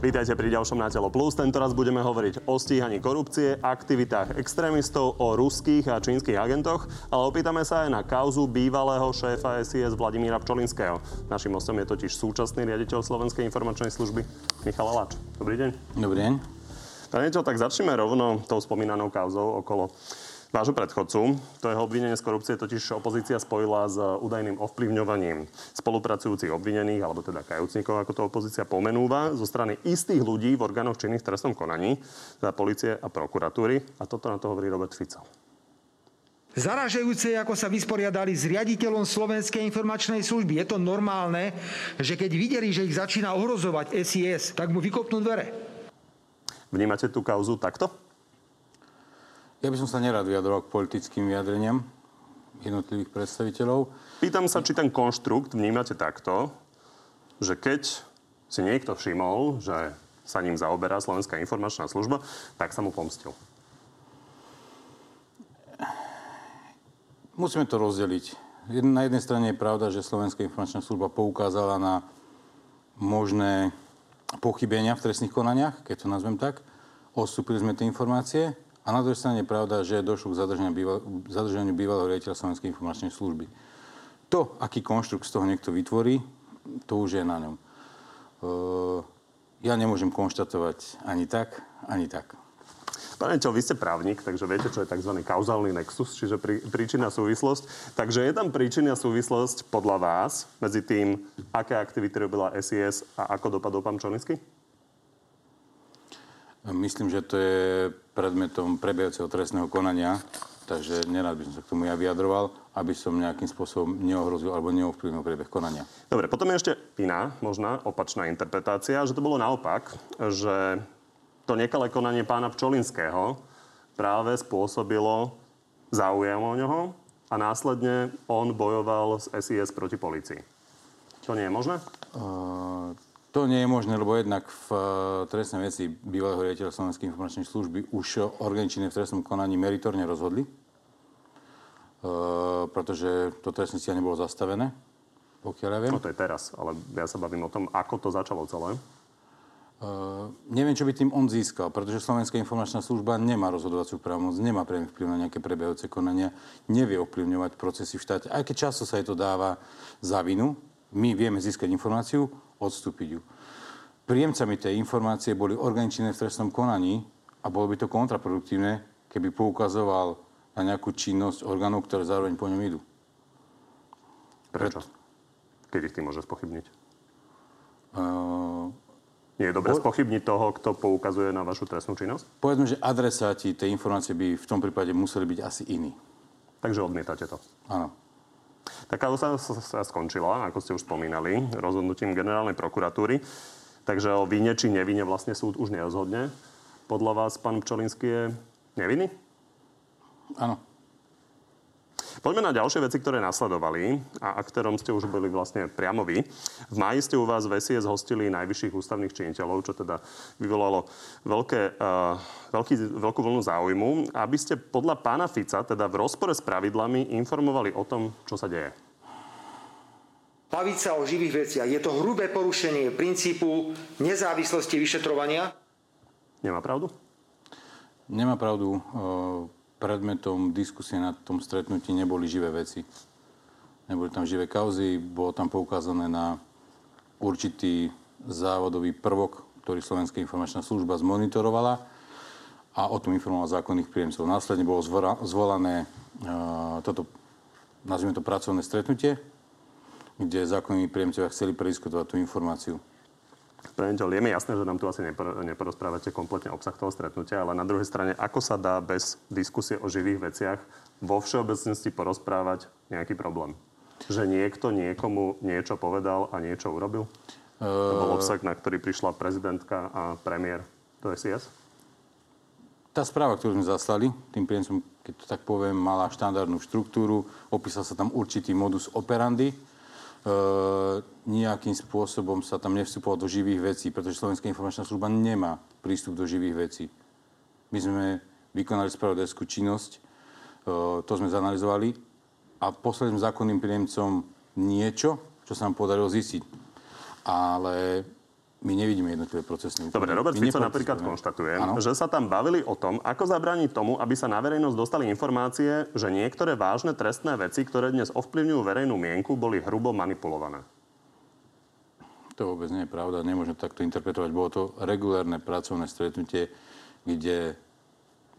Vítajte pri ďalšom Na telo plus. Tento raz budeme hovoriť o stíhaní korupcie, aktivitách extrémistov, o ruských a čínskych agentoch, ale opýtame sa aj na kauzu bývalého šéfa SIS Vladimíra Pčolinského. Našim hostom je totiž súčasný riaditeľ Slovenskej informačnej služby Michal Aláč. Dobrý deň. Dobrý deň. Pane tak začneme rovno tou spomínanou kauzou okolo vášho predchodcu. To jeho obvinenie z korupcie totiž opozícia spojila s údajným ovplyvňovaním spolupracujúcich obvinených, alebo teda kajúcnikov, ako to opozícia pomenúva, zo strany istých ľudí v orgánoch činných v trestnom konaní, teda policie a prokuratúry. A toto na to hovorí Robert Fico. Zaražajúce, ako sa vysporiadali s riaditeľom Slovenskej informačnej služby. Je to normálne, že keď videli, že ich začína ohrozovať SIS, tak mu vykopnú dvere. Vnímate tú kauzu takto? Ja by som sa nerad vyjadroval k politickým vyjadreniam jednotlivých predstaviteľov. Pýtam sa, či ten konštrukt vnímate takto, že keď si niekto všimol, že sa ním zaoberá Slovenská informačná služba, tak sa mu pomstil. Musíme to rozdeliť. Na jednej strane je pravda, že Slovenská informačná služba poukázala na možné pochybenia v trestných konaniach, keď to nazvem tak. Odstúpili sme tie informácie. A na druhej strane je pravda, že došlo k zadržaniu, býval, zadržaniu bývalého riaditeľa Slovenskej informačnej služby. To, aký konštrukt z toho niekto vytvorí, to už je na ňom. Uh, ja nemôžem konštatovať ani tak, ani tak. Pane Čel, vy ste právnik, takže viete, čo je tzv. kauzálny nexus, čiže prí, príčina súvislosť. Takže je tam príčina súvislosť podľa vás medzi tým, aké aktivity robila SIS a ako dopadol pán Čonický? Myslím, že to je predmetom prebiehajúceho trestného konania, takže nerad by som sa k tomu ja vyjadroval, aby som nejakým spôsobom neohrozil alebo neovplyvnil priebeh konania. Dobre, potom je ešte iná, možná opačná interpretácia, že to bolo naopak, že to nekalé konanie pána Pčolinského práve spôsobilo záujem o ňoho a následne on bojoval z SIS proti policii. Čo nie je možné? Uh, to nie je možné, lebo jednak v eh, trestnej veci bývalého riaditeľa Slovenskej informačnej služby už organičné v trestnom konaní meritorne rozhodli, eh, pretože to trestné stíhanie nebolo zastavené, pokiaľ ja viem. No to je teraz, ale ja sa bavím o tom, ako to začalo celé. Uh, neviem, čo by tým on získal, pretože Slovenská informačná služba nemá rozhodovaciu právomoc, nemá priamy vplyv na nejaké prebiehajúce konania, nevie ovplyvňovať procesy v štáte. Aj keď často sa jej to dáva za vinu, my vieme získať informáciu, odstúpiť ju. Príjemcami tej informácie boli organičné v trestnom konaní a bolo by to kontraproduktívne, keby poukazoval na nejakú činnosť orgánov, ktoré zároveň po ňom idú. Prečo? Keď ich tým môže spochybniť? Uh, Nie je dobré po... spochybniť toho, kto poukazuje na vašu trestnú činnosť? Povedzme, že adresáti tej informácie by v tom prípade museli byť asi iní. Takže odmietate to? Áno. Taká sa, sa skončila, ako ste už spomínali, rozhodnutím generálnej prokuratúry. Takže o vine či nevine vlastne súd už nerozhodne. Podľa vás pán Pčolinský je nevinný? Áno. Poďme na ďalšie veci, ktoré nasledovali a ktorom ste už boli vlastne priamo vy. V máji ste u vás v SIS hostili najvyšších ústavných činiteľov, čo teda vyvolalo veľké, uh, veľký, veľkú vlnu záujmu, aby ste podľa pána Fica, teda v rozpore s pravidlami, informovali o tom, čo sa deje. Baviť sa o živých veciach. Je to hrubé porušenie princípu nezávislosti vyšetrovania? Nemá pravdu? Nemá pravdu. Predmetom diskusie na tom stretnutí neboli živé veci. Neboli tam živé kauzy, bolo tam poukázané na určitý závodový prvok, ktorý Slovenská informačná služba zmonitorovala a o tom informoval zákonných príjemcov. Následne bolo zvolané uh, toto, nazvime to pracovné stretnutie, kde zákonní príjemcovia chceli prediskutovať tú informáciu. Pane je mi jasné, že nám tu asi neporozprávate kompletne obsah toho stretnutia, ale na druhej strane, ako sa dá bez diskusie o živých veciach vo všeobecnosti porozprávať nejaký problém? Že niekto niekomu niečo povedal a niečo urobil? Uh... To bol obsah, na ktorý prišla prezidentka a premiér do SIS? Tá správa, ktorú sme zaslali, tým príjemcom, keď to tak poviem, mala štandardnú štruktúru, opísal sa tam určitý modus operandi, nejakým spôsobom sa tam nevstupovalo do živých vecí, pretože Slovenská informačná služba nemá prístup do živých vecí. My sme vykonali spravodajskú činnosť, e, to sme zanalizovali a poslali zákonným príjemcom niečo, čo sa nám podarilo zistiť. Ale my nevidíme jednotlivé procesné úkony. Dobre, Robert Fico napríklad konštatuje, ano? že sa tam bavili o tom, ako zabrániť tomu, aby sa na verejnosť dostali informácie, že niektoré vážne trestné veci, ktoré dnes ovplyvňujú verejnú mienku, boli hrubo manipulované. To vôbec nie je pravda, nemôžem takto interpretovať. Bolo to regulárne pracovné stretnutie, kde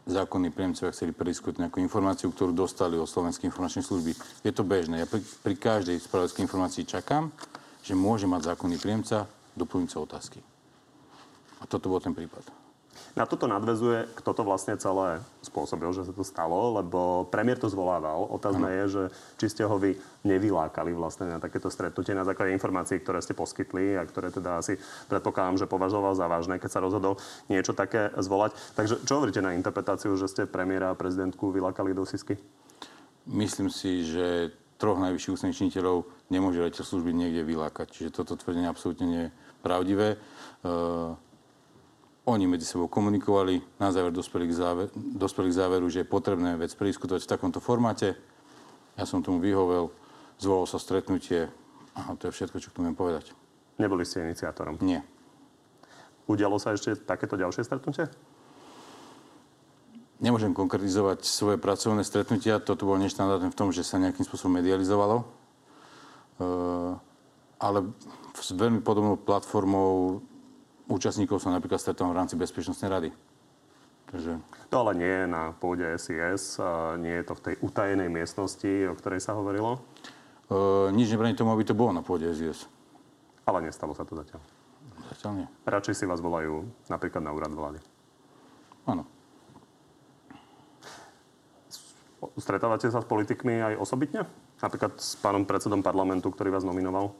zákonní príjemcovia chceli prediskutovať nejakú informáciu, ktorú dostali od Slovenskej informačnej služby. Je to bežné. Ja pri, pri každej spravodajskej informácii čakám, že môže mať zákonný príjemca doplňujúce otázky. A toto bol ten prípad. Na toto nadvezuje, kto to vlastne celé spôsobil, že sa to stalo, lebo premiér to zvolával. Otázne ano. je, že či ste ho vy nevylákali vlastne na takéto stretnutie na základe informácií, ktoré ste poskytli a ktoré teda asi predpokladám, že považoval za vážne, keď sa rozhodol niečo také zvolať. Takže čo hovoríte na interpretáciu, že ste premiéra a prezidentku vylákali do Sisky? Myslím si, že troch najvyšších ústavných činiteľov nemôže rejiteľ služby niekde vylákať. Čiže toto tvrdenie absolútne nie je pravdivé. Uh, oni medzi sebou komunikovali, na záver dospeli k, záver, dospeli k záveru, že je potrebné vec prediskutovať v takomto formáte. Ja som tomu vyhovel, zvolalo sa stretnutie a to je všetko, čo k tomu povedať. Neboli ste iniciátorom? Nie. Udialo sa ešte takéto ďalšie stretnutie? Nemôžem konkretizovať svoje pracovné stretnutia. Toto bolo neštandardné v tom, že sa nejakým spôsobom medializovalo. Uh, ale s veľmi podobnou platformou účastníkov sa napríklad stretol v rámci Bezpečnostnej rady. Takže... To ale nie je na pôde SIS, nie je to v tej utajenej miestnosti, o ktorej sa hovorilo? Uh, nič nebraní tomu, aby to bolo na pôde SIS. Ale nestalo sa to zatiaľ? Zatiaľ nie. Radšej si vás volajú napríklad na úrad vlády? Áno. Stretávate sa s politikmi aj osobitne? Napríklad s pánom predsedom parlamentu, ktorý vás nominoval?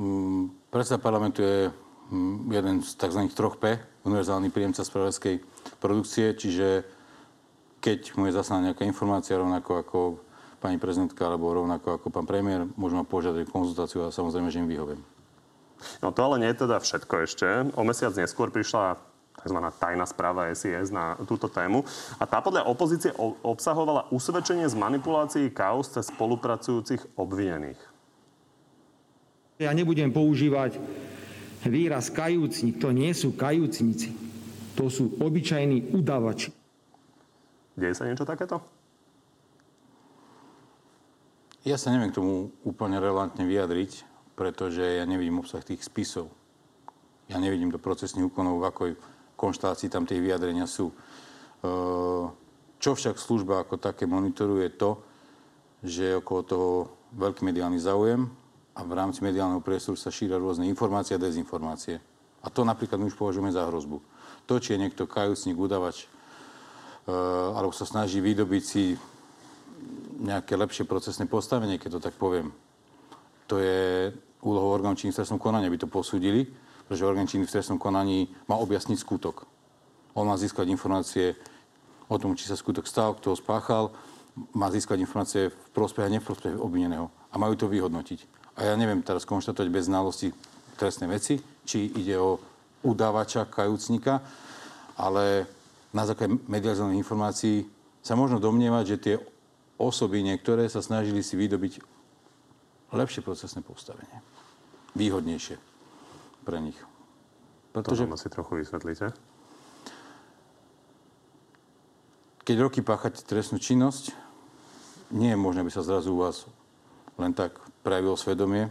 Mm, predseda parlamentu je mm, jeden z tzv. troch P, univerzálny príjemca spravodajskej produkcie, čiže keď mu je zaslaná nejaká informácia, rovnako ako pani prezidentka, alebo rovnako ako pán premiér, môžeme požiadať konzultáciu a samozrejme, že im vyhoviem. No to ale nie je teda všetko ešte. O mesiac neskôr prišla tzv. tajná správa SIS na túto tému. A tá podľa opozície obsahovala usvedčenie z manipulácií kauz cez spolupracujúcich obvinených. Ja nebudem používať výraz kajúcnik. To nie sú kajúcnici. To sú obyčajní udávači. Deje sa niečo takéto? Ja sa neviem k tomu úplne relevantne vyjadriť, pretože ja nevidím obsah tých spisov. Ja nevidím do procesných úkonov, v akoj konštácií tam tie vyjadrenia sú. E, čo však služba ako také monitoruje to, že je okolo toho veľký mediálny záujem a v rámci mediálneho priestoru sa šíria rôzne informácie a dezinformácie. A to napríklad my už považujeme za hrozbu. To, či je niekto kajúcnik, udavač, e, alebo sa snaží vydobiť si nejaké lepšie procesné postavenie, keď to tak poviem. To je úlohou orgánov činných v trestnom konaní, aby to posúdili pretože orgán činný v trestnom konaní má objasniť skutok. On má získať informácie o tom, či sa skutok stal, kto ho spáchal, má získať informácie v prospech a neprospech obvineného. A majú to vyhodnotiť. A ja neviem teraz konštatovať bez znalosti trestnej veci, či ide o udávača, kajúcnika, ale na základe medializovaných informácií sa možno domnievať, že tie osoby niektoré sa snažili si vydobiť lepšie procesné postavenie. Výhodnejšie pre nich. Pretože... To si trochu vysvetlíte. Keď roky páchate trestnú činnosť, nie je možné, aby sa zrazu u vás len tak prejavilo svedomie,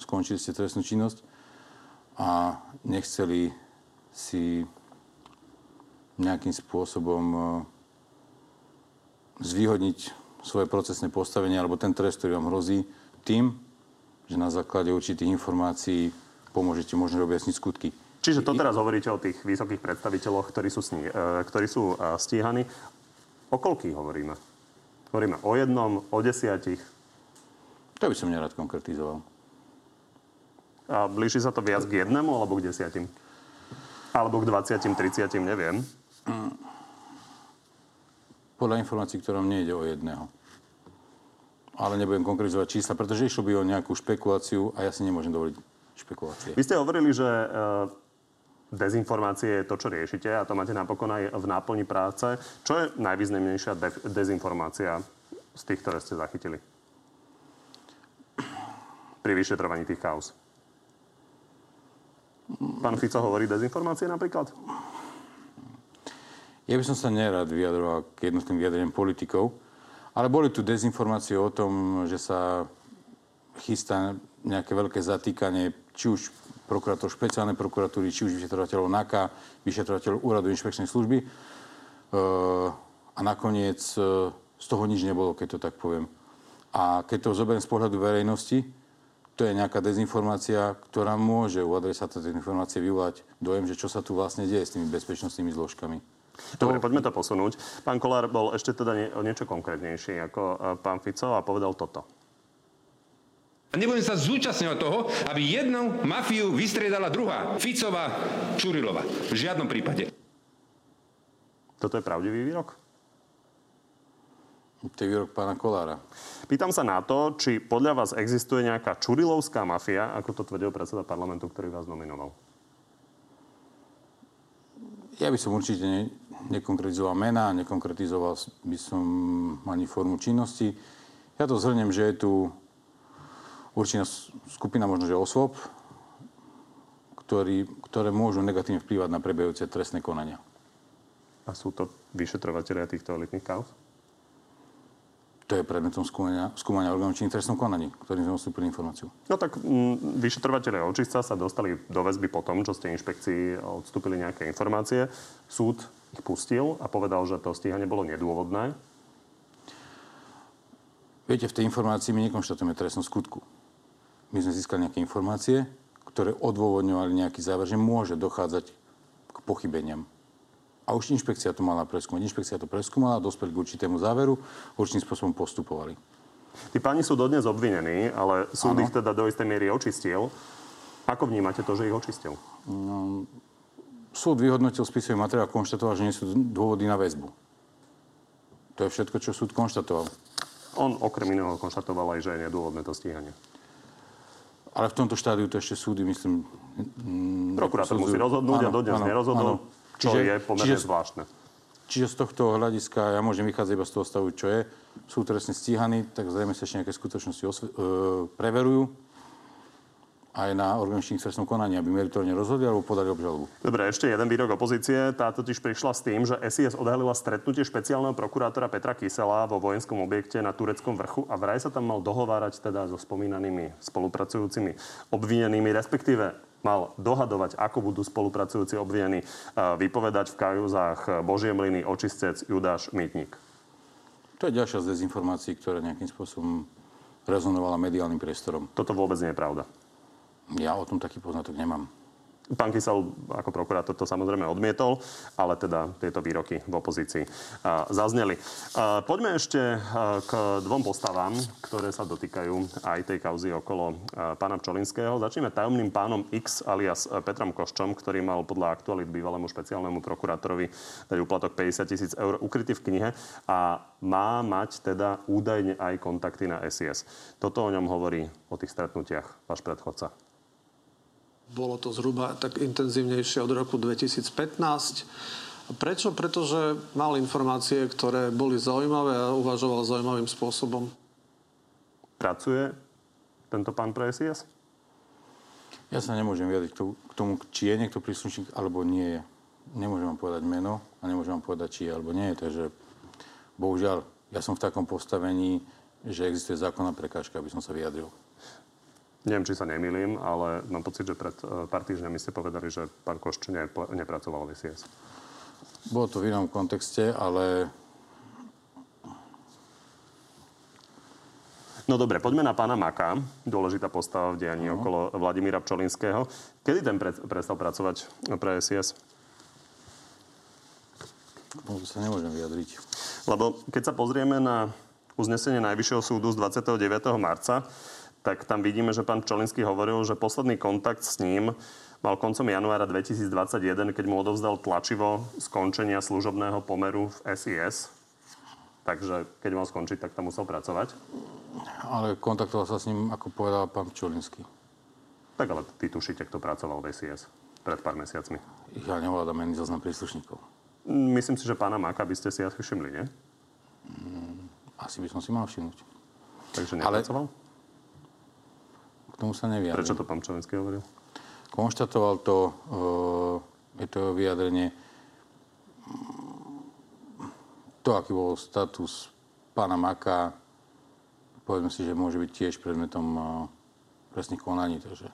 skončili ste trestnú činnosť a nechceli si nejakým spôsobom e, zvýhodniť svoje procesné postavenie alebo ten trest, ktorý vám hrozí tým, že na základe určitých informácií pomôžete možno objasniť skutky. Čiže to teraz hovoríte o tých vysokých predstaviteľoch, ktorí sú, sní, e, ktorí sú e, stíhaní. O koľkých hovoríme? Hovoríme o jednom, o desiatich? To by som nerad konkretizoval. A blíži sa to viac k jednému alebo k desiatim? Alebo k 20, 30, neviem. Podľa informácií, ktorom nejde o jedného. Ale nebudem konkretizovať čísla, pretože išlo by o nejakú špekuláciu a ja si nemôžem dovoliť špekulácie. Vy ste hovorili, že eh, dezinformácie je to, čo riešite a to máte napokon aj v náplni práce. Čo je najvýznamnejšia de- dezinformácia z tých, ktoré ste zachytili? Pri vyšetrovaní tých kauz. Pán Fico hovorí dezinformácie napríklad? Ja by som sa nerad vyjadroval k jednotným vyjadreniam politikov, ale boli tu dezinformácie o tom, že sa chystá nejaké veľké zatýkanie, či už prokurátor špeciálnej prokuratúry, či už vyšetrovateľov NAKA, vyšetrovateľov úradu inšpekčnej služby. E, a nakoniec e, z toho nič nebolo, keď to tak poviem. A keď to zoberiem z pohľadu verejnosti, to je nejaká dezinformácia, ktorá môže u adresáta tej informácie vyvolať dojem, že čo sa tu vlastne deje s tými bezpečnostnými zložkami. Dobre, poďme to posunúť. Pán Kolár bol ešte teda nie, niečo konkrétnejší ako e, pán Fico a povedal toto. Nebudem sa zúčastňovať toho, aby jednu mafiu vystriedala druhá. Ficová, Čurilova. V žiadnom prípade. Toto je pravdivý výrok? To je výrok pána Kolára. Pýtam sa na to, či podľa vás existuje nejaká čurilovská mafia, ako to tvrdil predseda parlamentu, ktorý vás nominoval. Ja by som určite ne, nekonkretizoval mená, nekonkretizoval by som ani formu činnosti. Ja to zhrnem, že je tu určitá skupina možno, že osôb, ktorý, ktoré môžu negatívne vplývať na prebehujúce trestné konania. A sú to vyšetrovateľia týchto elitných kauz? To je predmetom skúmania, skúmania orgánov činných trestnom konaní, ktorým sme ostúpili informáciu. No tak m, mm, vyšetrovateľe očistca sa dostali do väzby po tom, čo ste inšpekcii odstúpili nejaké informácie. Súd ich pustil a povedal, že to stíhanie bolo nedôvodné. Viete, v tej informácii my nekonštatujeme trestnú skutku. My sme získali nejaké informácie, ktoré odôvodňovali nejaký záver, že môže dochádzať k pochybeniam. A už inšpekcia to mala preskúmať. Inšpekcia to preskúmala, dospeli k určitému záveru, určitým spôsobom postupovali. Tí páni sú dodnes obvinení, ale súd ano. ich teda do istej miery očistil. Ako vnímate to, že ich očistil? No, súd vyhodnotil spisový materiál a konštatoval, že nie sú dôvody na väzbu. To je všetko, čo súd konštatoval. On okrem iného konštatoval aj, že je nedôvodné to stíhanie. Ale v tomto štádiu to ešte súdy, myslím... Prokurátor musí rozhodnúť ano, a dodnes ano, nerozhodol. Ano. Čiže, čo je pomerne čiže, zvláštne. Čiže z tohto hľadiska ja môžem vychádzať iba z toho stavu, čo je. Sú trestne stíhaní, tak zrejme sa ešte nejaké skutočnosti osve- e, preverujú aj na organičných trestnom konaní, aby meritorne rozhodli alebo podali obžalobu. Dobre, ešte jeden výrok opozície. Tá totiž prišla s tým, že SIS odhalila stretnutie špeciálneho prokurátora Petra Kysela vo vojenskom objekte na Tureckom vrchu a vraj sa tam mal dohovárať teda so spomínanými spolupracujúcimi obvinenými, respektíve mal dohadovať, ako budú spolupracujúci obvinení vypovedať v kajúzach Božie mlyny, očistec, Judáš, Mýtnik. To je ďalšia z dezinformácií, ktorá nejakým spôsobom rezonovala mediálnym priestorom. Toto vôbec nie je pravda. Ja o tom taký poznatok nemám. Pán Kysel ako prokurátor to samozrejme odmietol, ale teda tieto výroky v opozícii zazneli. Poďme ešte k dvom postavám, ktoré sa dotýkajú aj tej kauzy okolo pána Pčolinského. Začneme tajomným pánom X alias Petrom Koščom, ktorý mal podľa aktualit bývalému špeciálnemu prokurátorovi dať úplatok 50 tisíc eur ukrytý v knihe a má mať teda údajne aj kontakty na SIS. Toto o ňom hovorí o tých stretnutiach váš predchodca. Bolo to zhruba tak intenzívnejšie od roku 2015. Prečo? Pretože mal informácie, ktoré boli zaujímavé a uvažoval zaujímavým spôsobom. Pracuje tento pán pre SIS? Ja sa nemôžem vyjadriť k tomu, či je niekto príslušník alebo nie je. Nemôžem vám povedať meno a nemôžem vám povedať, či je alebo nie je. Takže bohužiaľ, ja som v takom postavení, že existuje zákonná prekážka, aby som sa vyjadril. Neviem, či sa nemýlim, ale mám pocit, že pred eh, pár týždňami ste povedali, že pán Košč ne, nepracoval v SIS. Bolo to v inom kontexte, ale... No dobre, poďme na pána Maka, dôležitá postava v dianí no. okolo Vladimíra Pčolinského. Kedy ten pre, prestal pracovať pre SIS? To sa nemôžem vyjadriť. Lebo keď sa pozrieme na uznesenie Najvyššieho súdu z 29. marca, tak tam vidíme, že pán Čolinský hovoril, že posledný kontakt s ním mal koncom januára 2021, keď mu odovzdal tlačivo skončenia služobného pomeru v SIS. Takže keď mal skončiť, tak tam musel pracovať. Ale kontaktoval sa s ním, ako povedal pán Čolinský. Tak ale ty tušíte, kto pracoval v SIS pred pár mesiacmi. Ja nevolám ani zoznam príslušníkov. Myslím si, že pána Maka by ste si asi všimli, nie? Mm, asi by som si mal všimnúť. Takže nepracoval? Ale tomu sa nevyjadrím. Prečo to pán Čovenský hovoril? Konštatoval to, je to vyjadrenie, to, aký bol status pána Maka, povedzme si, že môže byť tiež predmetom presných konaní. Takže...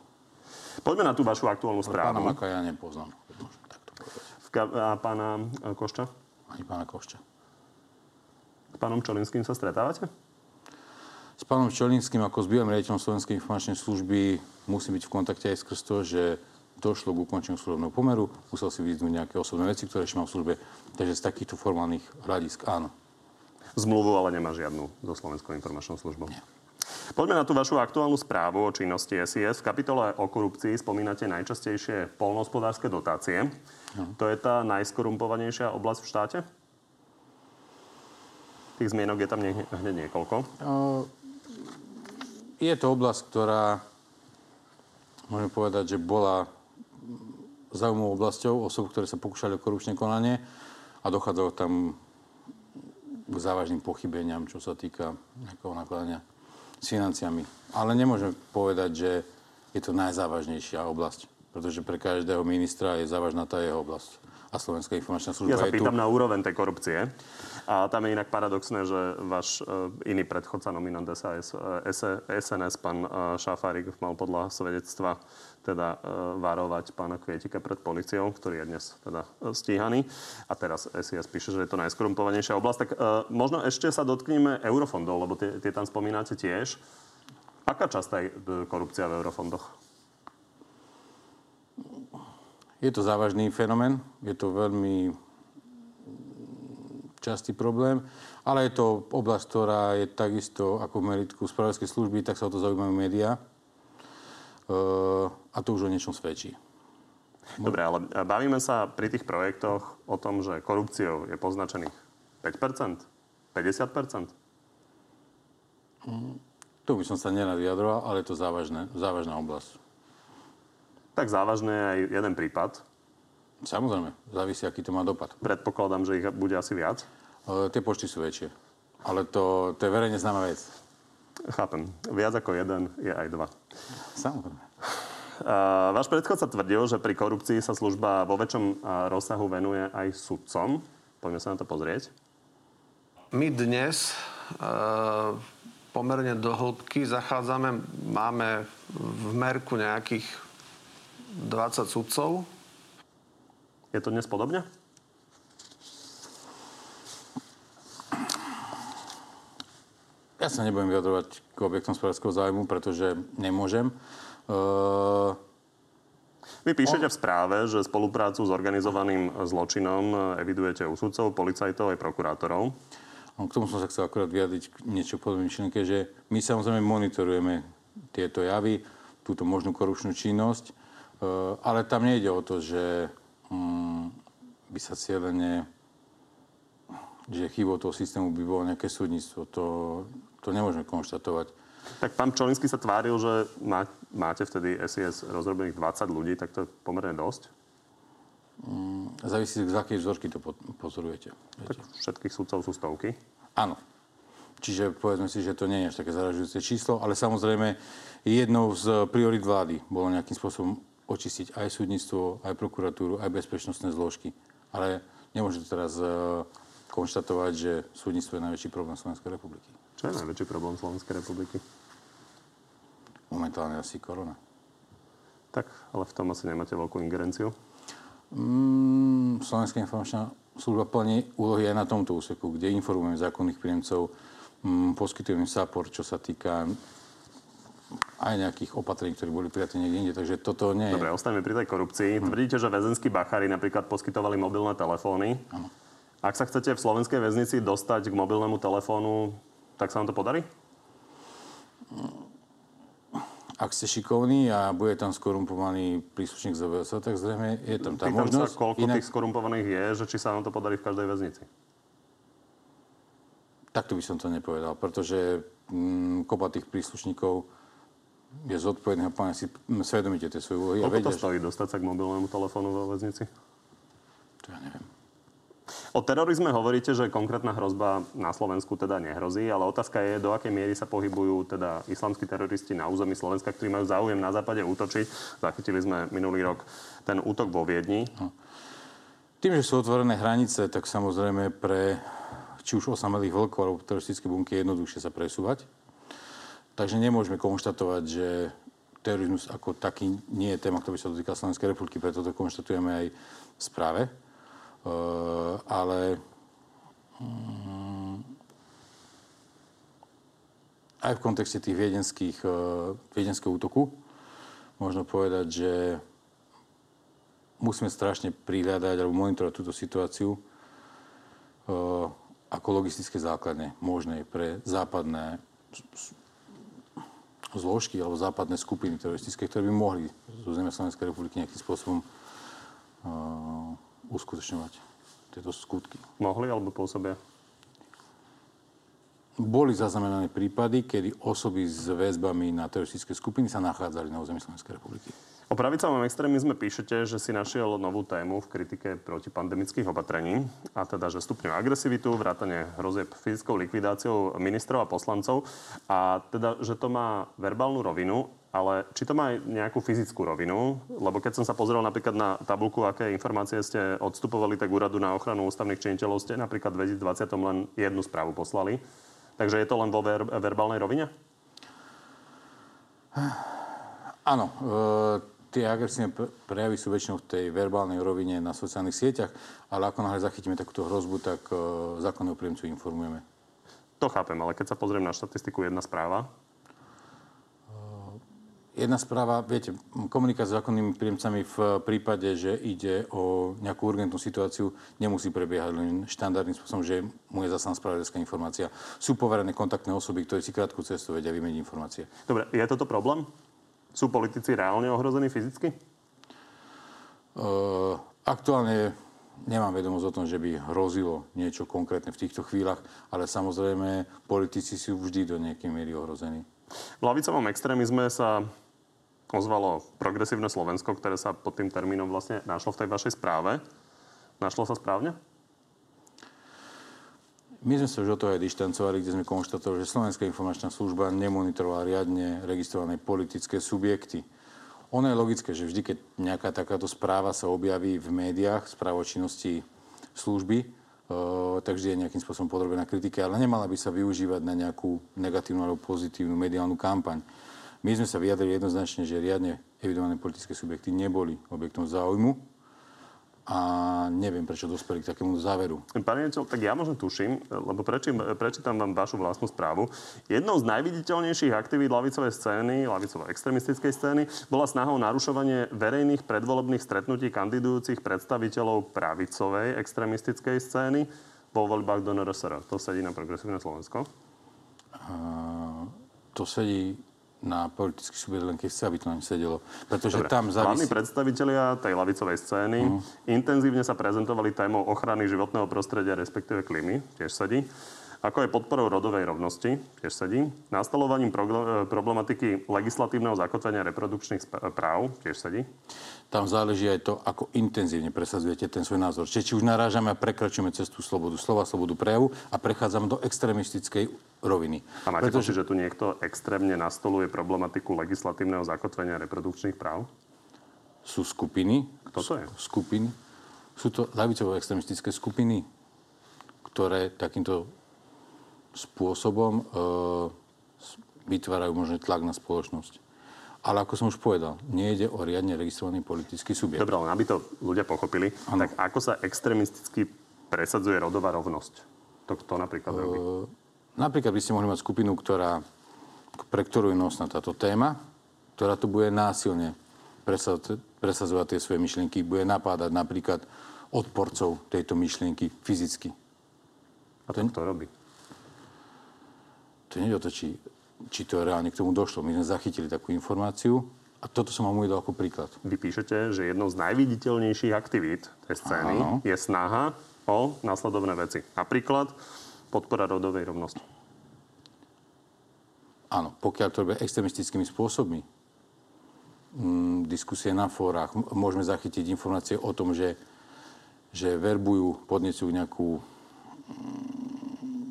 Poďme na tú vašu aktuálnu správu. Pána Maka ja nepoznám. A pána e, Košča? Ani pána Košča. S pánom Čolinským sa stretávate? Pánom Čolinským ako s bývalým riaditeľom Slovenskej informačnej služby musím byť v kontakte aj skrz to, že došlo k ukončeniu služobného pomeru, musel si vyznúť nejaké osobné veci, ktoré ešte mám v službe. Takže z takýchto formálnych hľadisk áno. Zmluvu ale nemá žiadnu so Slovenskou informačnou službou. Nie. Poďme na tú vašu aktuálnu správu o činnosti SIS. V kapitole o korupcii spomínate najčastejšie polnohospodárske dotácie. No. To je tá najskorumpovanejšia oblasť v štáte? Tých zmienok je tam hneď niekoľko. Je to oblasť, ktorá, môžem povedať, že bola zaujímavou oblasťou osob, ktoré sa pokúšali o korupčné konanie a dochádzalo tam k závažným pochybeniam, čo sa týka nejakého nakladania s financiami. Ale nemôžem povedať, že je to najzávažnejšia oblasť, pretože pre každého ministra je závažná tá jeho oblasť a Slovenská informačná služba Ja sa pýtam tu... na úroveň tej korupcie. A tam je inak paradoxné, že váš uh, iný predchodca, nominant SAS, SNS, pán uh, Šafárik, mal podľa svedectva teda varovať pána Kvietika pred policiou, ktorý je dnes teda stíhaný. A teraz SIS píše, že je to najskorumpovanejšia oblasť. Tak možno ešte sa dotkneme eurofondov, lebo tie, tie tam spomínate tiež. Aká časť je korupcia v eurofondoch? Je to závažný fenomén, je to veľmi častý problém, ale je to oblasť, ktorá je takisto ako v meritku spravodajskej služby, tak sa o to zaujímajú médiá. Uh, a to už o niečom svedčí. Dobre, ale bavíme sa pri tých projektoch o tom, že korupciou je poznačených 5%, 50%? Tu by som sa nerad vyjadroval, ale je to závažné, závažná oblasť tak závažné aj jeden prípad. Samozrejme, závisí, aký to má dopad. Predpokladám, že ich bude asi viac. E, tie počty sú väčšie. Ale to, to je verejne známa vec. Chápem. Viac ako jeden je aj dva. Samozrejme. Uh, váš predchodca tvrdil, že pri korupcii sa služba vo väčšom rozsahu venuje aj sudcom. Poďme sa na to pozrieť. My dnes uh, pomerne do hĺbky zachádzame. Máme v merku nejakých 20 sudcov. Je to dnes podobne? Ja sa nebudem vyjadrovať k objektom spravodského zájmu, pretože nemôžem. Uh... Vy píšete v správe, že spoluprácu s organizovaným zločinom evidujete u sudcov, policajtov aj prokurátorov. K tomu som sa chcel akorát vyjadriť niečo podobné myšlienke, že my samozrejme monitorujeme tieto javy, túto možnú korupčnú činnosť ale tam nejde o to, že mm, by sa cieľene, že chybou toho systému by bolo nejaké súdnictvo. To, to nemôžeme konštatovať. Tak pán Čolinský sa tváril, že má, máte vtedy SIS rozrobených 20 ľudí, tak to je pomerne dosť. Mm, závisí, z akej vzorky to pozorujete. Tak všetkých sudcov sú stovky. Áno. Čiže povedzme si, že to nie je až také zaražujúce číslo, ale samozrejme jednou z priorit vlády bolo nejakým spôsobom očistiť aj súdnictvo, aj prokuratúru, aj bezpečnostné zložky. Ale nemôžete teraz uh, konštatovať, že súdnictvo je najväčší problém Slovenskej republiky. Čo je najväčší problém Slovenskej republiky? Momentálne asi korona. Tak, ale v tom asi nemáte veľkú ingerenciu. Mm, Slovenská informačná služba plní úlohy aj na tomto úseku, kde informujeme zákonných príjemcov, mm, poskytujeme support, čo sa týka aj nejakých opatrení, ktoré boli prijaté niekde inde. Takže toto nie je... Dobre, ostaneme pri tej korupcii. Hm. Tvrdíte, že väzenskí bachári napríklad poskytovali mobilné telefóny. Áno. Ak sa chcete v slovenskej väznici dostať k mobilnému telefónu, tak sa vám to podarí? Ak ste šikovní a bude tam skorumpovaný príslušník ZVS, tak zrejme je tam tá Pýtam možnosť. sa, koľko inak... tých skorumpovaných je, že či sa vám to podarí v každej väznici. Takto by som to nepovedal, pretože mm, kopa tých príslušníkov je zodpovedný a plne si svedomíte tie svoje úlohy. Koľko to stojí dostať sa k mobilnému telefónu vo väznici? To ja neviem. O terorizme hovoríte, že konkrétna hrozba na Slovensku teda nehrozí, ale otázka je, do akej miery sa pohybujú teda islamskí teroristi na území Slovenska, ktorí majú záujem na západe útočiť. Zachytili sme minulý rok ten útok vo Viedni. No. Tým, že sú otvorené hranice, tak samozrejme pre či už osamelých vlkov alebo teroristické bunky je jednoduchšie sa presúvať. Takže nemôžeme konštatovať, že terorizmus ako taký nie je téma, ktorá by sa dotýka Slovenskej republiky, preto to konštatujeme aj v správe. Eh, ale mm, aj v kontexte tých viedenských, uh, viedenského útoku možno povedať, že musíme strašne prihľadať alebo monitorovať túto situáciu uh, ako logistické základne možnej pre západné zložky alebo západné skupiny teroristické, ktoré by mohli z územia Slovenskej republiky nejakým spôsobom uh, uskutočňovať tieto skutky. Mohli alebo pôsobia? Boli zaznamenané prípady, kedy osoby s väzbami na teroristické skupiny sa nachádzali na území Slovenskej republiky. O pravicovom extrémizme píšete, že si našiel novú tému v kritike protipandemických opatrení, a teda, že stupňujú agresivitu, vrátane hrozieb fyzickou likvidáciou ministrov a poslancov, a teda, že to má verbálnu rovinu, ale či to má aj nejakú fyzickú rovinu? Lebo keď som sa pozrel napríklad na tabulku, aké informácie ste odstupovali, tak úradu na ochranu ústavných činiteľov ste napríklad v 2020 len jednu správu poslali. Takže je to len vo ver- verbálnej rovine? Áno. E- tie agresívne prejavy sú väčšinou v tej verbálnej rovine na sociálnych sieťach, ale ako náhle zachytíme takúto hrozbu, tak e, zákonného príjemcu informujeme. To chápem, ale keď sa pozriem na štatistiku jedna správa, Jedna správa, viete, komunikácia s zákonnými príjemcami v prípade, že ide o nejakú urgentnú situáciu, nemusí prebiehať len štandardným spôsobom, že mu je zaslaná spravodajská informácia. Sú poverené kontaktné osoby, ktoré si krátku cestu vedia vymeniť informácie. Dobre, je toto problém? Sú politici reálne ohrození fyzicky? Uh, aktuálne nemám vedomosť o tom, že by hrozilo niečo konkrétne v týchto chvíľach, ale samozrejme politici sú vždy do nejakej miery ohrození. V lavicovom extrémizme sa ozvalo Progresívne Slovensko, ktoré sa pod tým termínom vlastne našlo v tej vašej správe. Našlo sa správne? My sme sa už od toho aj dištancovali, kde sme konštatovali, že Slovenská informačná služba nemonitorovala riadne registrované politické subjekty. Ono je logické, že vždy, keď nejaká takáto správa sa objaví v médiách, správa činnosti služby, uh, tak vždy je nejakým spôsobom podrobená kritike, ale nemala by sa využívať na nejakú negatívnu alebo pozitívnu mediálnu kampaň. My sme sa vyjadrili jednoznačne, že riadne evidované politické subjekty neboli objektom záujmu a neviem, prečo dospeli k takému záveru. Pane Nečel, tak ja možno tuším, lebo prečím, prečítam vám vašu vlastnú správu. Jednou z najviditeľnejších aktivít lavicovej scény, lavicovo-extremistickej scény, bola snaha o narušovanie verejných predvolebných stretnutí kandidujúcich predstaviteľov pravicovej extremistickej scény vo voľbách do NRSR. To sedí na progresívne Slovensko? Uh, to sedí na politický subjekt, len keď chce, aby to naň sedelo. Pretože Dobre. tam závisí... Hlavní predstavitelia tej lavicovej scény uh-huh. intenzívne sa prezentovali témou ochrany životného prostredia, respektíve klímy, tiež sedí ako je podporou rodovej rovnosti, tiež sedí, nastolovaním e, problematiky legislatívneho zakotvenia reprodukčných práv, tiež sedí. Tam záleží aj to, ako intenzívne presadzujete ten svoj názor. Čiže či už narážame a prekračujeme cestu slobodu slova, slobodu prejavu a prechádzame do extrémistickej roviny. A máte Pretože... pocit, že tu niekto extrémne nastoluje problematiku legislatívneho zakotvenia reprodukčných práv? Sú skupiny. Kto to je? Skupiny. Sú to lavicovo extrémistické skupiny, ktoré takýmto spôsobom e, vytvárajú možno tlak na spoločnosť. Ale ako som už povedal, nejde o riadne registrovaný politický subjekt. Dobre, ale aby to ľudia pochopili, ano. tak ako sa extrémisticky presadzuje rodová rovnosť? To kto napríklad e, robí? Napríklad by ste mohli mať skupinu, ktorá, pre ktorú je nosná táto téma, ktorá tu bude násilne presadzovať tie svoje myšlienky, bude napádať napríklad odporcov tejto myšlienky fyzicky. A to kto robí? To nie je o to, či, či to reálne k tomu došlo. My sme zachytili takú informáciu a toto som vám uvedol ako príklad. Vy píšete, že jednou z najviditeľnejších aktivít tej scény Áno. je snaha o následovné veci. Napríklad podpora rodovej rovnosti. Áno, pokiaľ to robia extremistickými spôsobmi, mm, diskusie na fórach, môžeme zachytiť informácie o tom, že, že verbujú, podnecujú nejakú mm,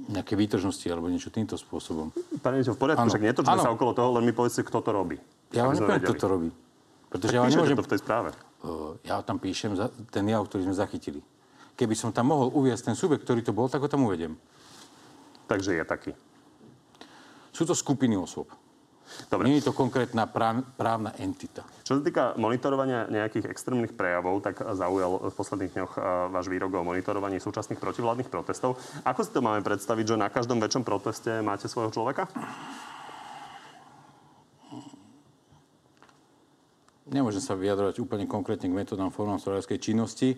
nejaké výtržnosti alebo niečo týmto spôsobom. Pane v poriadku, Áno. však netočme sa okolo toho, len mi povedzte, kto to robí. Ja vám nepoviem, kto to robí. Pretože Tak ja vám nemôžem... to v tej správe. Ja tam píšem ten jav, ktorý sme zachytili. Keby som tam mohol uviesť ten subjekt, ktorý to bol, tak ho tam uvediem. Takže je taký. Sú to skupiny osôb. Dobre. Nie je to konkrétna práv, právna entita. Čo sa týka monitorovania nejakých extrémnych prejavov, tak zaujal v posledných dňoch eh, váš výrok o monitorovaní súčasných protivládnych protestov. Ako si to máme predstaviť, že na každom väčšom proteste máte svojho človeka? Nemôžem sa vyjadrovať úplne konkrétne k metodám formám spravodajskej činnosti.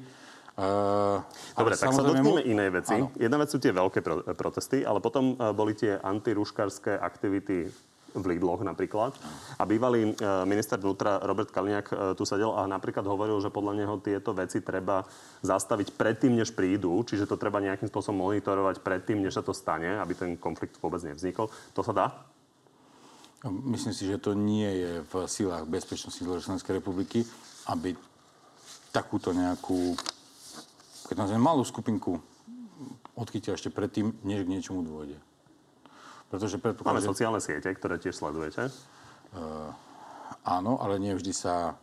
Uh, Dobre, tak sa dotkneme inej veci. Áno. Jedna vec sú tie veľké pro- protesty, ale potom eh, boli tie antiruškarské aktivity v Lidloch napríklad. A bývalý eh, minister vnútra Robert Kaliňák eh, tu sedel a napríklad hovoril, že podľa neho tieto veci treba zastaviť predtým, než prídu, čiže to treba nejakým spôsobom monitorovať predtým, než sa to stane, aby ten konflikt vôbec nevznikol. To sa dá? Myslím si, že to nie je v silách bezpečnosti Slovenskej republiky, aby takúto nejakú, keď nazvem malú skupinku, odchytil ešte predtým, než k niečomu dôjde. Pretože Máme že sociálne siete, ktoré tiež sledujete. áno, ale nevždy sa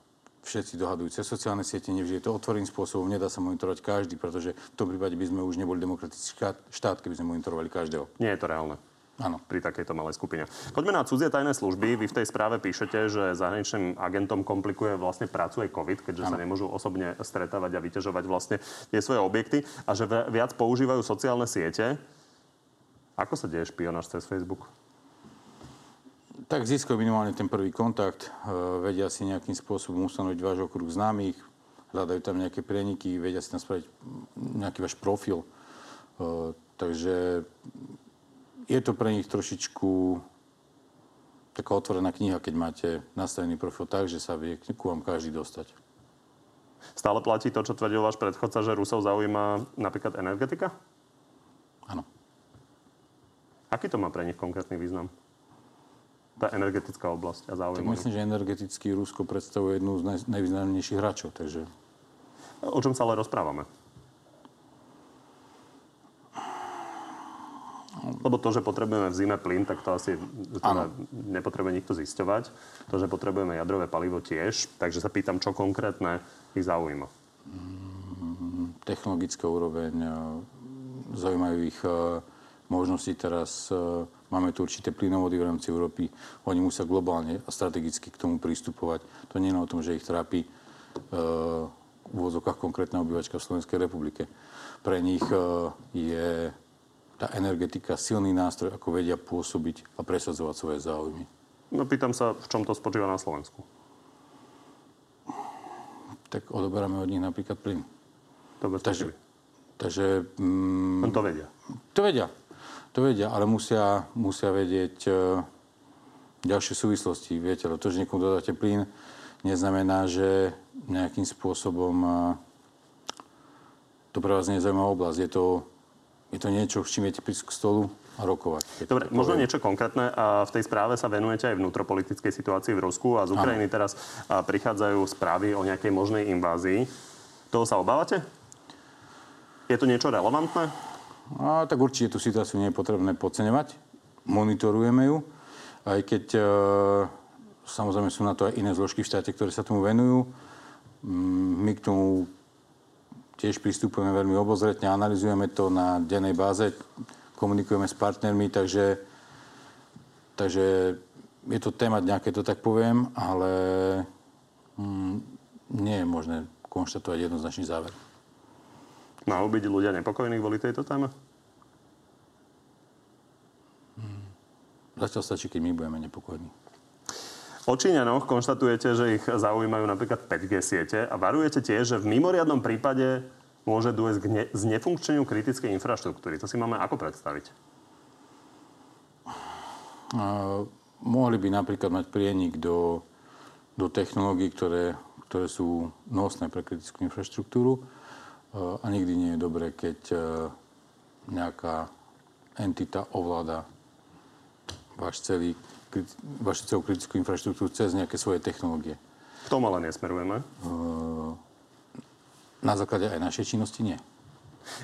všetci dohadujú cez sociálne siete, nevždy je to otvoreným spôsobom, nedá sa monitorovať každý, pretože v tom prípade by sme už neboli demokratický štát, keby sme monitorovali každého. Nie je to reálne Áno. pri takejto malej skupine. Poďme na cudzie tajné služby. Vy v tej správe píšete, že zahraničným agentom komplikuje vlastne prácu aj COVID, keďže sa nemôžu osobne stretávať a vyťažovať vlastne tie svoje objekty a že vi- viac používajú sociálne siete. Ako sa deje špionáž cez Facebook? Tak získajú minimálne ten prvý kontakt, e, vedia si nejakým spôsobom ustanoviť váš okruh známych, hľadajú tam nejaké prieniky, vedia si tam spraviť nejaký váš profil. E, takže je to pre nich trošičku taká otvorená kniha, keď máte nastavený profil tak, že sa vie ku vám každý dostať. Stále platí to, čo tvrdil váš predchodca, že Rusov zaujíma napríklad energetika? Aký to má pre nich konkrétny význam? Tá energetická oblasť a Tak záujem. myslím, že energeticky Rusko predstavuje jednu z naj, najvýznamnejších hráčov, takže O čom sa ale rozprávame? Lebo to, že potrebujeme v zime plyn, tak to asi teda nepotrebuje nikto zisťovať. To, že potrebujeme jadrové palivo tiež. Takže sa pýtam, čo konkrétne ich zaujíma. technologická úroveň, e, zaujímajú ich e, možnosti teraz. e, Máme tu určité plynovody v rámci Európy. Oni musia globálne a strategicky k tomu pristupovať. To nie je o tom, že ich trápi e, v úvodzokách konkrétna obyvačka v Slovenskej republike. Pre nich e, je tá energetika silný nástroj, ako vedia pôsobiť a presadzovať svoje záujmy. No pýtam sa, v čom to spočíva na Slovensku. Tak odoberáme od nich napríklad plyn. Bez Takže, takže mm, to vedia. To vedia. To vedia, ale musia, musia vedieť e, ďalšie súvislosti. Viete, to, že niekomu dodáte plyn, neznamená, že nejakým spôsobom e, to pre vás nie je zaujímavá oblasť. Je to, je to niečo, s čím viete prísť k stolu a rokovať. Dobre, možno niečo konkrétne. A v tej správe sa venujete aj vnútropolitickej situácii v Rusku a z Ukrajiny teraz a, prichádzajú správy o nejakej možnej invázii. Toho sa obávate? Je to niečo relevantné? A, tak určite tú situáciu nie je potrebné podceňovať. Monitorujeme ju, aj keď e, samozrejme sú na to aj iné zložky v štáte, ktoré sa tomu venujú. Mm, My k tomu tiež pristupujeme veľmi obozretne, analizujeme to na dennej báze, komunikujeme s partnermi, takže, takže je to téma keď to tak poviem, ale mm, nie je možné konštatovať jednoznačný záver. Majú byť ľudia nepokojní kvôli tejto téme? Zatiaľ stačí, keď my budeme nepokojní. O Číňanoch konštatujete, že ich zaujímajú napríklad 5G siete a varujete tiež, že v mimoriadnom prípade môže dôjsť k ne- znefunkčeniu kritickej infraštruktúry. To si máme ako predstaviť? Uh, mohli by napríklad mať prienik do, do technológií, ktoré, ktoré sú nosné pre kritickú infraštruktúru. A nikdy nie je dobré, keď uh, nejaká entita ovláda váš celý, vašu celú kritickú infraštruktúru cez nejaké svoje technológie. K tomu ale nesmerujeme. na základe aj našej činnosti nie.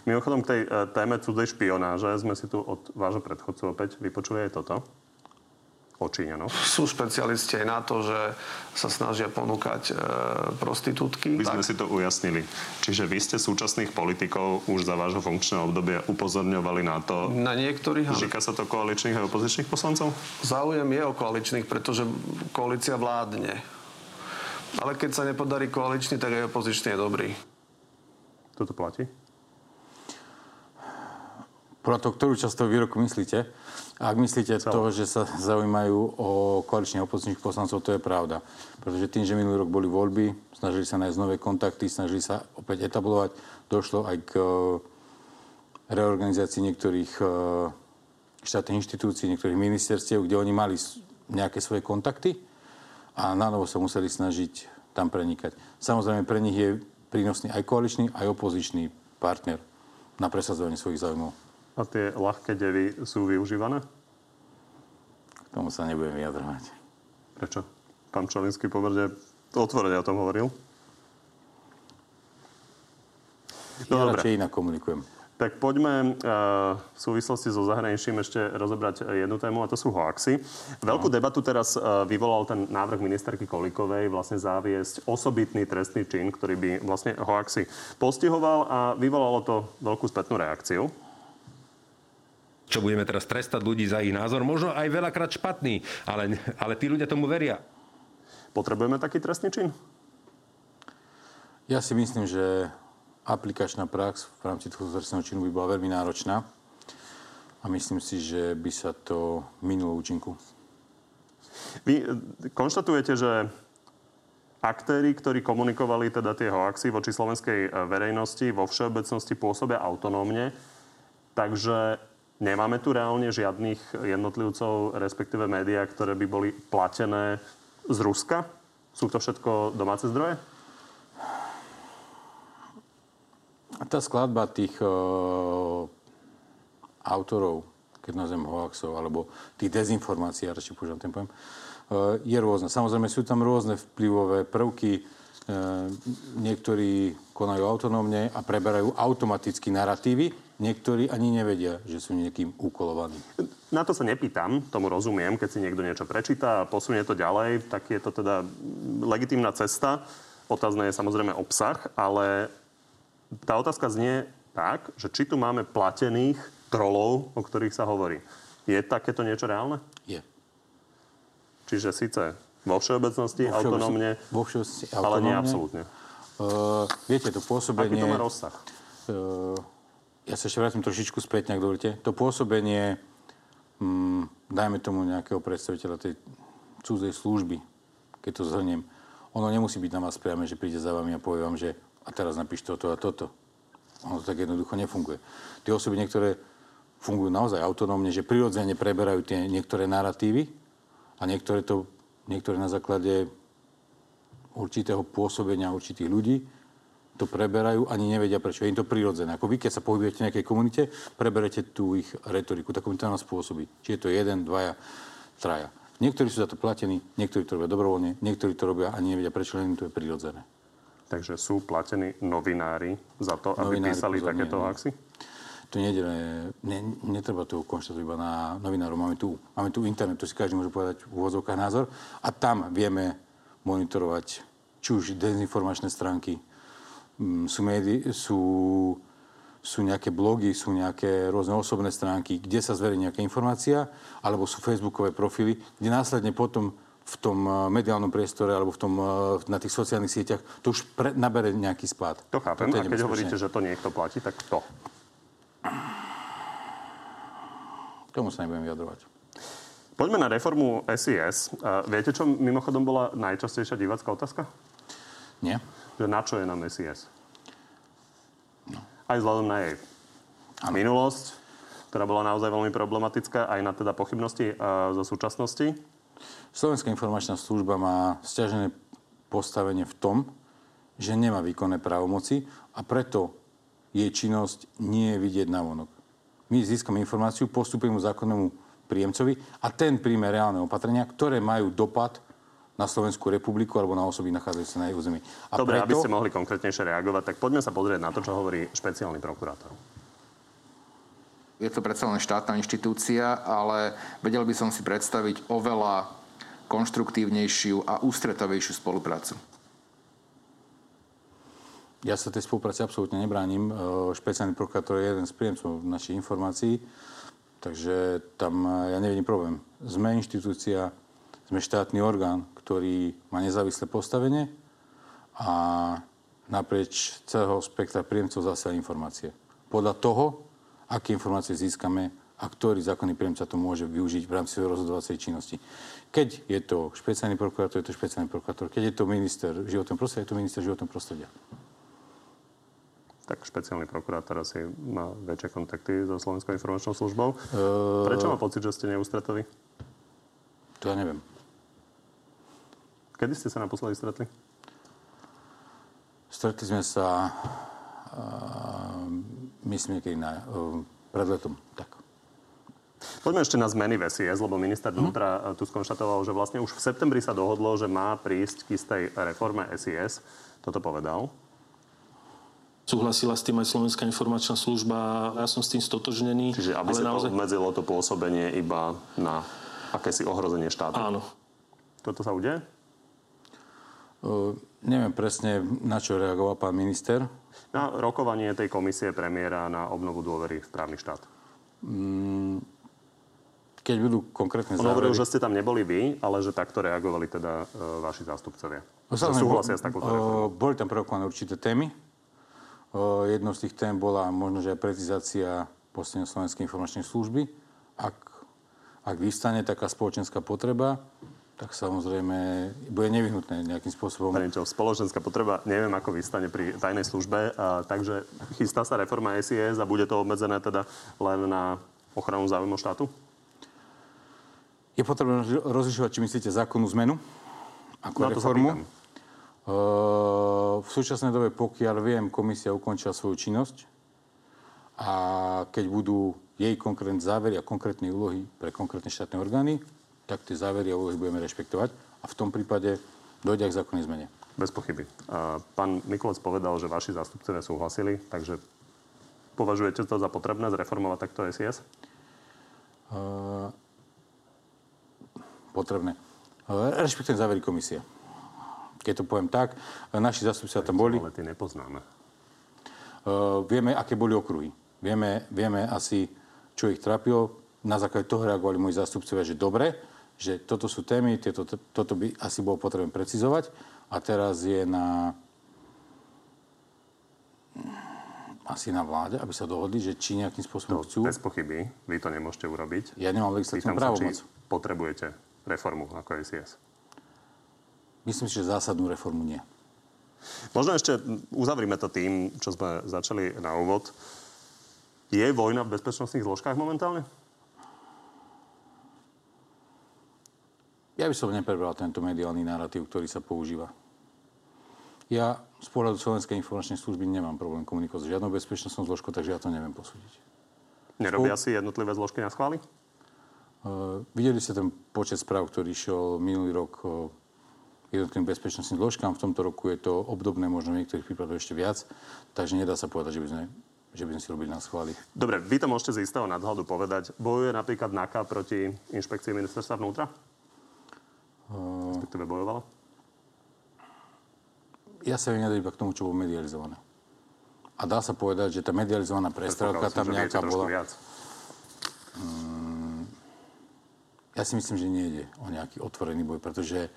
Mimochodom k tej e, téme cudzej špionáže sme si tu od vášho predchodcu opäť vypočuli aj toto. O Číňanoch. Sú špecialisti aj na to, že sa snažia ponúkať e, prostitútky. My sme si to ujasnili. Čiže vy ste súčasných politikov už za vášho funkčného obdobia upozorňovali na to, Na niektorých, Týka sa to koaličných a opozičných poslancov? záujem je o koaličných, pretože koalícia vládne. Ale keď sa nepodarí koaličný, tak aj opozičný je dobrý. Toto platí? Podľa toho, ktorú časť toho výroku myslíte? Ak myslíte Celé. to, že sa zaujímajú o koaličných opozičných poslancov, to je pravda. Pretože tým, že minulý rok boli voľby, snažili sa nájsť nové kontakty, snažili sa opäť etablovať, došlo aj k e, reorganizácii niektorých e, štátnych inštitúcií, niektorých ministerstiev, kde oni mali nejaké svoje kontakty a na novo sa museli snažiť tam prenikať. Samozrejme, pre nich je prínosný aj koaličný, aj opozičný partner na presadzovanie svojich záujmov. A tie ľahké devy sú využívané? K tomu sa nebudem vyjadrovať. Prečo? Pán Čolinský pomerne otvorene o tom hovoril. No Ja dobre. radšej inak komunikujem. Tak poďme uh, v súvislosti so zahraničím ešte rozobrať eh, jednu tému, a to sú hoaxy. Veľkú debatu teraz uh, vyvolal ten návrh ministerky Kolikovej vlastne zaviesť osobitný trestný čin, ktorý by vlastne hoaxy postihoval a vyvolalo to veľkú spätnú reakciu. Čo budeme teraz trestať ľudí za ich názor? Možno aj veľakrát špatný, ale, ale tí ľudia tomu veria. Potrebujeme taký trestný čin? Ja si myslím, že aplikačná prax v rámci tohto trestného činu by bola veľmi náročná a myslím si, že by sa to minulo účinku. Vy eh, konštatujete, že aktéry, ktorí komunikovali teda tie hoaxy voči slovenskej eh, verejnosti vo všeobecnosti pôsobia autonómne, takže nemáme tu reálne žiadnych jednotlivcov, respektíve médiá, ktoré by boli platené z Ruska? Sú to všetko domáce zdroje? Tá skladba tých e, autorov, keď nazvem hoaxov, alebo tých dezinformácií, ja radšej používam ten pojem, e, je rôzna. Samozrejme sú tam rôzne vplyvové prvky. E, niektorí konajú autonómne a preberajú automaticky narratívy. Niektorí ani nevedia, že sú niekým úkolovaní. Na to sa nepýtam, tomu rozumiem, keď si niekto niečo prečíta a posunie to ďalej, tak je to teda legitímna cesta. Otázne je samozrejme obsah, ale tá otázka znie tak, že či tu máme platených trolov, o ktorých sa hovorí. Je takéto niečo reálne? Je. Čiže síce vo všeobecnosti, Vo všeobecnosti- autonómne, vo všeobecnosti ale nie autonómne. absolútne. Uh, viete, to Aký pôsobenie... to má rozsah? Uh, ja sa ešte vrátim trošičku späť, ak dovolíte. To pôsobenie, mm, dajme tomu nejakého predstaviteľa tej cudzej služby, keď to zhrniem, ono nemusí byť na vás priame, že príde za vami a povie vám, že a teraz napíš toto a toto. Ono to tak jednoducho nefunguje. Tie osoby niektoré fungujú naozaj autonómne, že prirodzene preberajú tie niektoré narratívy a niektoré, to, niektoré na základe určitého pôsobenia určitých ľudí to preberajú, ani nevedia prečo. Je im to prirodzené. Ako vy, keď sa pohybujete v nejakej komunite, preberete tú ich retoriku. Takú to nás spôsobí. Či je to jeden, dvaja, traja. Niektorí sú za to platení, niektorí to robia dobrovoľne, niektorí to robia ani nevedia prečo, len im to je prirodzené. Takže sú platení novinári za to, aby Novinári, písali pozor, takéto nie, hoaxy? To nejde, ne, netreba to konštatovať iba na novinárov. Máme tu, máme tu internet, to si každý môže povedať v úvodzovkách názor. A tam vieme monitorovať či už dezinformačné stránky, sú, médi, sú, sú nejaké blogy, sú nejaké rôzne osobné stránky, kde sa zverí nejaká informácia, alebo sú facebookové profily, kde následne potom v tom eh, mediálnom priestore alebo v tom, eh, na tých sociálnych sieťach to už pre, nabere nejaký spád. To chápem. A keď hovoríte, že to niekto platí, tak kto? K tomu sa nebudem vyjadrovať. Poďme na reformu SIS. A viete, čo mimochodom bola najčastejšia divácká otázka? Nie? Že na čo je nám SIS? Aj vzhľadom na jej minulosť, ktorá bola naozaj veľmi problematická, aj na teda pochybnosti a zo súčasnosti. Slovenská informačná služba má stiažené postavenie v tom, že nemá výkonné právomoci a preto jej činnosť nie je vidieť na vonok. My získame informáciu, postupujeme zákonnému príjemcovi a ten príjme reálne opatrenia, ktoré majú dopad na Slovenskú republiku alebo na osoby nachádzajúce na jej území. A Dobre, preto... aby ste mohli konkrétnejšie reagovať, tak poďme sa pozrieť na to, čo hovorí špeciálny prokurátor. Je to predsa len štátna inštitúcia, ale vedel by som si predstaviť oveľa konštruktívnejšiu a ústretovejšiu spoluprácu. Ja sa tej spolupráci absolútne nebránim. E, špeciálny prokurátor je jeden z príjemcov našich informácií, takže tam e, ja nevidím problém. Sme inštitúcia, sme štátny orgán, ktorý má nezávislé postavenie a naprieč celého spektra príjemcov zase informácie. Podľa toho, aké informácie získame a ktorý zákonný príjemca to môže využiť v rámci rozhodovacej činnosti. Keď je to špeciálny prokurátor, je to špeciálny prokurátor. Keď je to minister životného prostredia, je to minister životného prostredia tak špeciálny prokurátor asi má väčšie kontakty so Slovenskou informačnou službou. Uh... Prečo má pocit, že ste neústretoví? To ja neviem. Kedy ste sa naposledy stretli? Stretli sme sa, uh, myslím, niekedy na, uh, pred letom. Tak. Poďme ešte na zmeny v SIS, lebo minister vnútra uh tu skonštatoval, že vlastne už v septembri sa dohodlo, že má prísť k istej reforme SIS. Toto povedal. Súhlasila s tým aj Slovenská informačná služba. Ja som s tým stotožnený. Čiže aby sa naozaj... to obmedzilo to pôsobenie iba na akési ohrozenie štátu. Áno. Toto sa udeje? Uh, neviem presne, na čo reagoval pán minister. Na rokovanie tej komisie premiéra na obnovu dôvery v právny štát. Mm, keď budú konkrétne On závery... hovoril, že ste tam neboli vy, ale že takto reagovali teda uh, vaši zástupcovia. No, súhlasia s takouto uh, Boli tam prerokované určité témy Jednou z tých tém bola možno, že aj precizácia postavenia Slovenskej informačnej služby. Ak, ak vystane taká spoločenská potreba, tak samozrejme bude nevyhnutné nejakým spôsobom. Pani čo, spoločenská potreba, neviem, ako vystane pri tajnej službe, a, takže chystá sa reforma SIS a bude to obmedzené teda len na ochranu záujmov štátu? Je potrebné rozlišovať, či myslíte zákonnú zmenu ako no, reformu. V súčasnej dobe, pokiaľ viem, komisia ukončila svoju činnosť a keď budú jej konkrétne závery a konkrétne úlohy pre konkrétne štátne orgány, tak tie závery a úlohy budeme rešpektovať a v tom prípade dojde k zákonnej zmene. Bez pochyby. Pán Mikulec povedal, že vaši zástupcovia súhlasili, takže považujete to za potrebné zreformovať takto SIS? Uh, potrebné. Rešpektujem závery komisie keď to poviem tak. Naši zastupcovia tam boli. Ale tie nepoznáme. Uh, vieme, aké boli okruhy. Vieme, vieme asi, čo ich trápilo. Na základe toho reagovali moji zastupcovia, že dobre, že toto sú témy, tieto, toto by asi bolo potrebné precizovať. A teraz je na asi na vláde, aby sa dohodli, že či nejakým spôsobom to, chcú... Bez pochyby, vy to nemôžete urobiť. Ja nemám legislatívnu právomoc. potrebujete reformu ako SIS. Myslím si, že zásadnú reformu nie. Možno ešte uzavrime to tým, čo sme začali na úvod. Je vojna v bezpečnostných zložkách momentálne? Ja by som neprebral tento mediálny narratív, ktorý sa používa. Ja z pohľadu Slovenskej informačnej služby nemám problém komunikovať s žiadnou bezpečnostnou zložkou, takže ja to neviem posúdiť. Nerobia Spolu... si jednotlivé zložky na schvály? Uh, videli ste ten počet správ, ktorý išiel minulý rok uh, jednotlivým bezpečnostným zložkám. V tomto roku je to obdobné, možno v niektorých prípadoch ešte viac. Takže nedá sa povedať, že by sme že by sme si robili na schváli. Dobre, vy to môžete z istého nadhľadu povedať. Bojuje napríklad NAKA proti inšpekcii ministerstva vnútra? Respektíve bojovala? Ja sa viem iba k tomu, čo bolo medializované. A dá sa povedať, že tá medializovaná prestrelka tam nejaká bola... Viac. Um, ja si myslím, že nejde o nejaký otvorený boj, pretože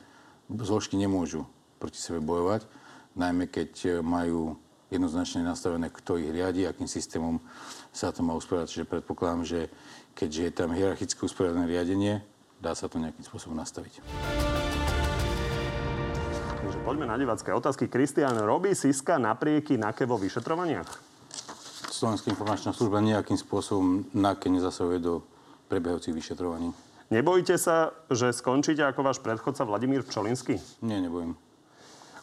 zložky nemôžu proti sebe bojovať, najmä keď e, majú jednoznačne nastavené, kto ich riadi, akým systémom sa to má usporiadať. Čiže predpokladám, že keďže je tam hierarchické usporiadané riadenie, dá sa to nejakým spôsobom nastaviť. Takže poďme na divacké otázky. Kristián, robí Siska naprieky NAKE vo vyšetrovaniach? Slovenská informačná služba nejakým spôsobom NAKE nezasahuje do prebiehajúcich vyšetrovaní. Nebojíte sa, že skončíte ako váš predchodca Vladimír Pčolinsky? Nie, nebojím.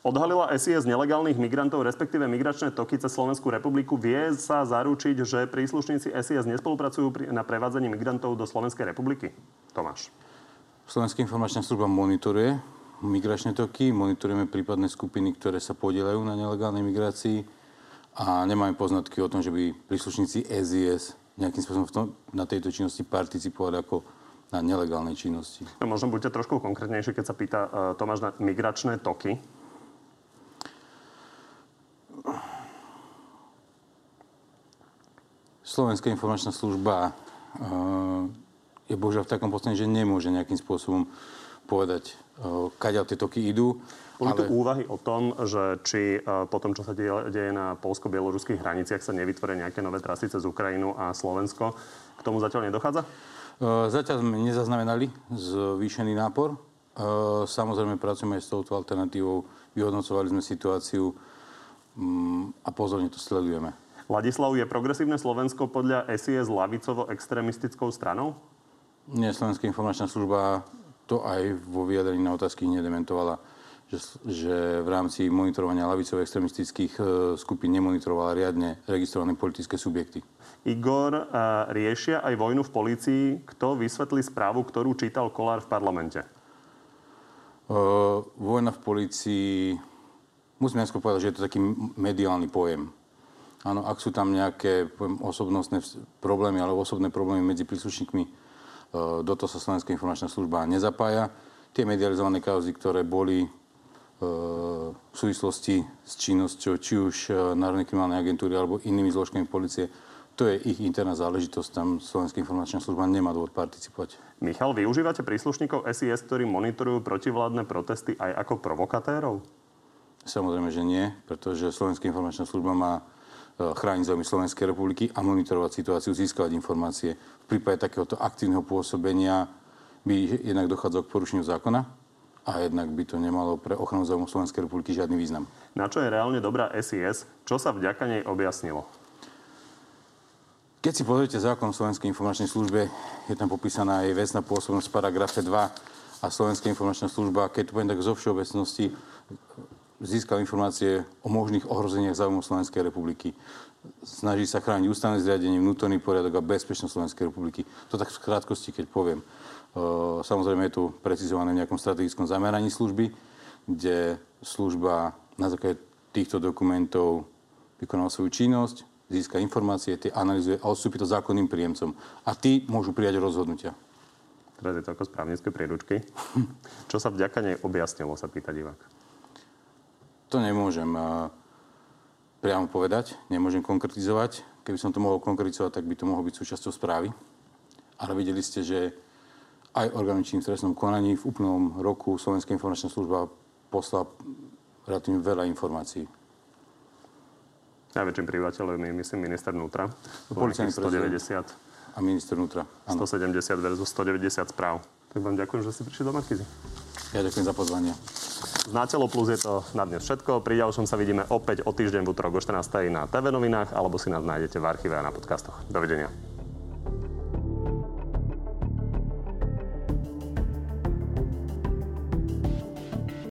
Odhalila SIS nelegálnych migrantov, respektíve migračné toky cez Slovenskú republiku. Vie sa zaručiť, že príslušníci SIS nespolupracujú na prevádzaní migrantov do Slovenskej republiky? Tomáš. Slovenská informačná služba monitoruje migračné toky, monitorujeme prípadné skupiny, ktoré sa podielajú na nelegálnej migrácii a nemáme poznatky o tom, že by príslušníci SIS nejakým spôsobom v tom, na tejto činnosti participovali ako na nelegálnej činnosti. No, možno buďte trošku konkrétnejšie, keď sa pýta uh, Tomáš na migračné toky. Slovenská informačná služba uh, je bohužiaľ v takom postavení, že nemôže nejakým spôsobom povedať, uh, kaďal tie toky idú. Boli ale... tu úvahy o tom, že či uh, po tom, čo sa deje, na polsko-bieloruských hraniciach, sa nevytvoria nejaké nové trasy cez Ukrajinu a Slovensko. K tomu zatiaľ nedochádza? Zatiaľ sme nezaznamenali zvýšený nápor. Samozrejme pracujeme aj s touto alternatívou. Vyhodnocovali sme situáciu mm, a pozorne to sledujeme. Ladislav, je progresívne Slovensko podľa SIS lavicovo-extremistickou stranou? Nie, Slovenská informačná služba to aj vo vyjadrení na otázky nedementovala, že, že v rámci monitorovania lavicovo-extremistických e, skupín nemonitorovala riadne registrované politické subjekty. Igor, e, riešia aj vojnu v polícii. Kto vysvetlí správu, ktorú čítal Kolár v parlamente? Uh, vojna v polícii, musím najskôr povedať, že je to taký mediálny pojem. Áno, ak sú tam nejaké poviem, osobnostné problémy alebo osobné problémy medzi príslušníkmi, e, do toho sa Slovenská informačná služba nezapája. Tie medializované kauzy, ktoré boli e, v súvislosti s činnosťou či už e, Národnej kriminálnej agentúry alebo inými zložkami policie, to je ich interná záležitosť, tam Slovenská informačná služba nemá dôvod participovať. Michal, využívate príslušníkov SIS, ktorí monitorujú protivládne protesty aj ako provokatérov? Samozrejme, že nie, pretože Slovenská informačná služba má E, chrániť záujmy Slovenskej republiky a monitorovať situáciu, získavať informácie. V prípade takéhoto aktívneho pôsobenia by jednak dochádzalo k porušeniu zákona a jednak by to nemalo pre ochranu záujmu Slovenskej republiky žiadny význam. Na čo je reálne dobrá SIS? Čo sa vďaka nej objasnilo? Keď si pozriete zákon o Slovenskej informačnej službe, je tam popísaná aj vecná pôsobnosť v paragrafe 2 a Slovenská informačná služba, keď to poviem tak zo všeobecnosti, získal informácie o možných ohrozeniach záujmu Slovenskej republiky. Snaží sa chrániť ústavné zriadenie, vnútorný poriadok a bezpečnosť Slovenskej republiky. To tak v krátkosti, keď poviem. Samozrejme je tu precizované v nejakom strategickom zameraní služby, kde služba na základe týchto dokumentov vykonala svoju činnosť, získa informácie, tie analýzuje a odstúpi to zákonným príjemcom. A tí môžu prijať rozhodnutia. Teraz je to ako správnické príručky. Čo sa vďaka nej objasnilo, sa pýta divák. To nemôžem priamo povedať, nemôžem konkretizovať. Keby som to mohol konkretizovať, tak by to mohlo byť súčasťou správy. Ale videli ste, že aj v trestnom konaní v úplnom roku Slovenská informačná služba poslala relatívne veľa informácií. Najväčším privateľom je, myslím, minister vnútra. Policajný 190. A minister vnútra. 170 versus 190 správ. Tak vám ďakujem, že ste prišli do Markizy. Ja ďakujem za pozvanie. Z Telo Plus je to na dnes všetko. Pri ďalšom sa vidíme opäť o týždeň v útorok o 14. na TV novinách alebo si nás nájdete v archíve a na podcastoch. Dovidenia.